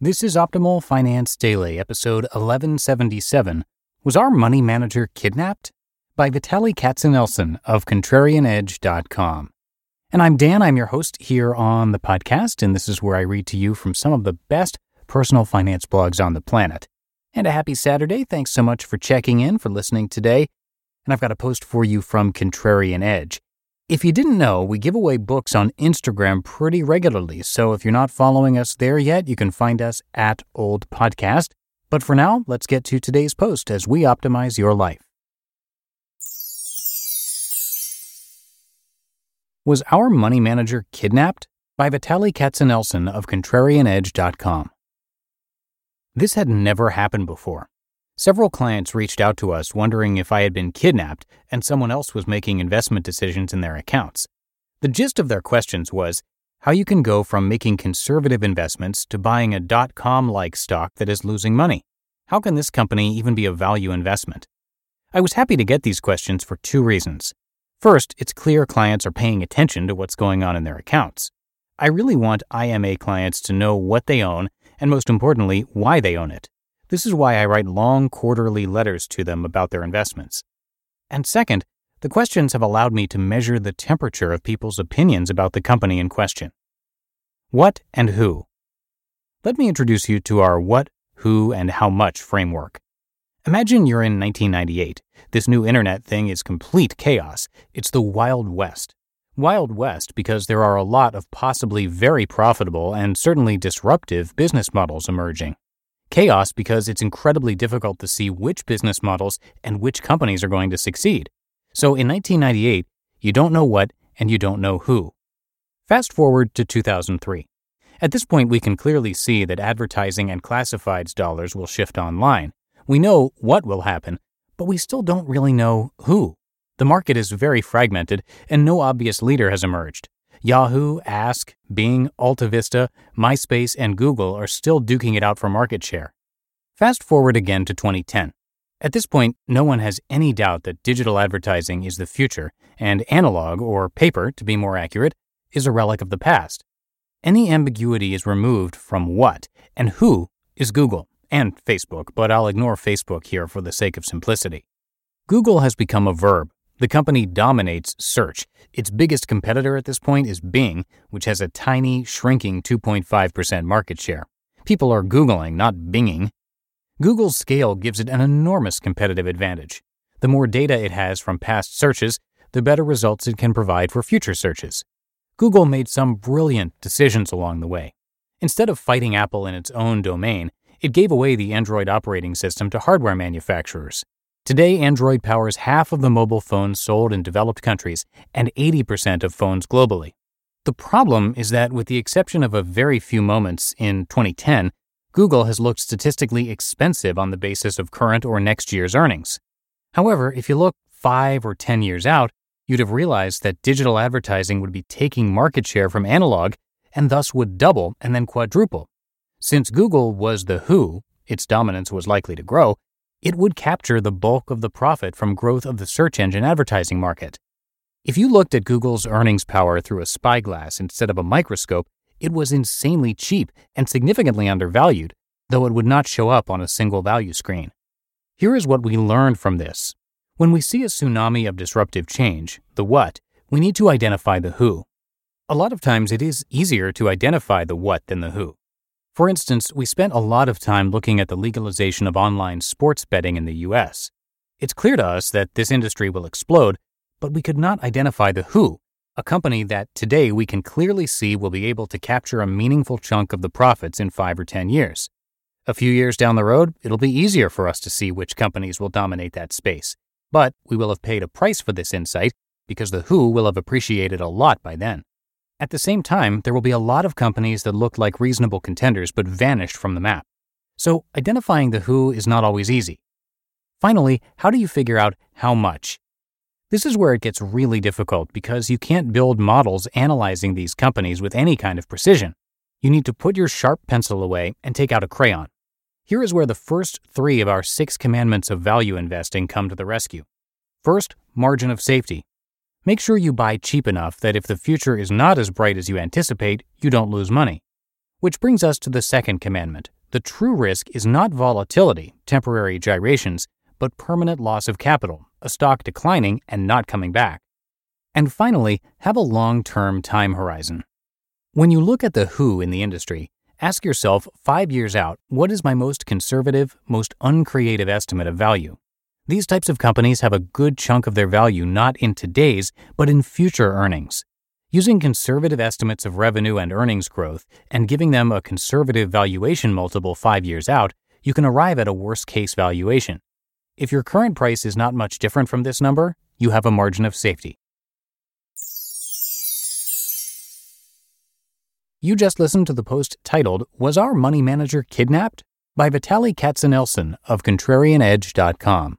This is Optimal Finance Daily, episode 1177. Was our money manager kidnapped? By Vitaly Katsenelson of ContrarianEdge.com. And I'm Dan, I'm your host here on the podcast, and this is where I read to you from some of the best personal finance blogs on the planet. And a happy Saturday. Thanks so much for checking in, for listening today. And I've got a post for you from Contrarian Edge. If you didn't know, we give away books on Instagram pretty regularly, so if you're not following us there yet, you can find us at Old Podcast. But for now, let's get to today's post as we optimize your life. Was our money manager kidnapped? By Vitaly Katsenelson of ContrarianEdge.com. This had never happened before. Several clients reached out to us wondering if I had been kidnapped and someone else was making investment decisions in their accounts. The gist of their questions was how you can go from making conservative investments to buying a dot com like stock that is losing money. How can this company even be a value investment? I was happy to get these questions for two reasons. First, it's clear clients are paying attention to what's going on in their accounts. I really want IMA clients to know what they own and, most importantly, why they own it. This is why I write long quarterly letters to them about their investments. And second, the questions have allowed me to measure the temperature of people's opinions about the company in question. What and who? Let me introduce you to our what, who, and how much framework. Imagine you're in 1998. This new internet thing is complete chaos. It's the Wild West. Wild West because there are a lot of possibly very profitable and certainly disruptive business models emerging. Chaos because it's incredibly difficult to see which business models and which companies are going to succeed. So in 1998, you don't know what and you don't know who. Fast forward to 2003. At this point, we can clearly see that advertising and classifieds dollars will shift online. We know what will happen, but we still don't really know who. The market is very fragmented and no obvious leader has emerged. Yahoo, Ask, Bing, AltaVista, MySpace, and Google are still duking it out for market share. Fast forward again to 2010. At this point, no one has any doubt that digital advertising is the future, and analog, or paper to be more accurate, is a relic of the past. Any ambiguity is removed from what and who is Google and Facebook, but I'll ignore Facebook here for the sake of simplicity. Google has become a verb the company dominates search. Its biggest competitor at this point is Bing, which has a tiny, shrinking 2.5% market share. People are Googling, not Binging. Google's scale gives it an enormous competitive advantage. The more data it has from past searches, the better results it can provide for future searches. Google made some brilliant decisions along the way. Instead of fighting Apple in its own domain, it gave away the Android operating system to hardware manufacturers. Today, Android powers half of the mobile phones sold in developed countries and 80% of phones globally. The problem is that, with the exception of a very few moments in 2010, Google has looked statistically expensive on the basis of current or next year's earnings. However, if you look five or 10 years out, you'd have realized that digital advertising would be taking market share from analog and thus would double and then quadruple. Since Google was the who, its dominance was likely to grow, it would capture the bulk of the profit from growth of the search engine advertising market. If you looked at Google's earnings power through a spyglass instead of a microscope, it was insanely cheap and significantly undervalued, though it would not show up on a single value screen. Here is what we learned from this. When we see a tsunami of disruptive change, the what, we need to identify the who. A lot of times it is easier to identify the what than the who. For instance, we spent a lot of time looking at the legalization of online sports betting in the US. It's clear to us that this industry will explode, but we could not identify the who, a company that today we can clearly see will be able to capture a meaningful chunk of the profits in 5 or 10 years. A few years down the road, it'll be easier for us to see which companies will dominate that space. But we will have paid a price for this insight because the who will have appreciated a lot by then. At the same time, there will be a lot of companies that looked like reasonable contenders but vanished from the map. So, identifying the who is not always easy. Finally, how do you figure out how much? This is where it gets really difficult because you can't build models analyzing these companies with any kind of precision. You need to put your sharp pencil away and take out a crayon. Here is where the first three of our six commandments of value investing come to the rescue. First, margin of safety. Make sure you buy cheap enough that if the future is not as bright as you anticipate, you don't lose money. Which brings us to the second commandment. The true risk is not volatility, temporary gyrations, but permanent loss of capital, a stock declining and not coming back. And finally, have a long term time horizon. When you look at the who in the industry, ask yourself five years out what is my most conservative, most uncreative estimate of value? These types of companies have a good chunk of their value not in today's, but in future earnings. Using conservative estimates of revenue and earnings growth and giving them a conservative valuation multiple five years out, you can arrive at a worst case valuation. If your current price is not much different from this number, you have a margin of safety. You just listened to the post titled, Was Our Money Manager Kidnapped? by Vitaly Katsenelson of ContrarianEdge.com.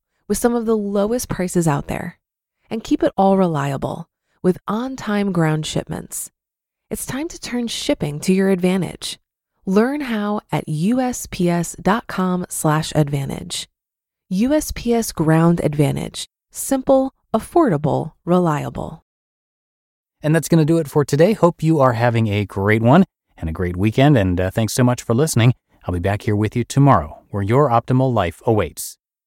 with some of the lowest prices out there. And keep it all reliable with on time ground shipments. It's time to turn shipping to your advantage. Learn how at USPS.com/slash advantage. USPS Ground Advantage. Simple, affordable, reliable. And that's going to do it for today. Hope you are having a great one and a great weekend. And uh, thanks so much for listening. I'll be back here with you tomorrow, where your optimal life awaits.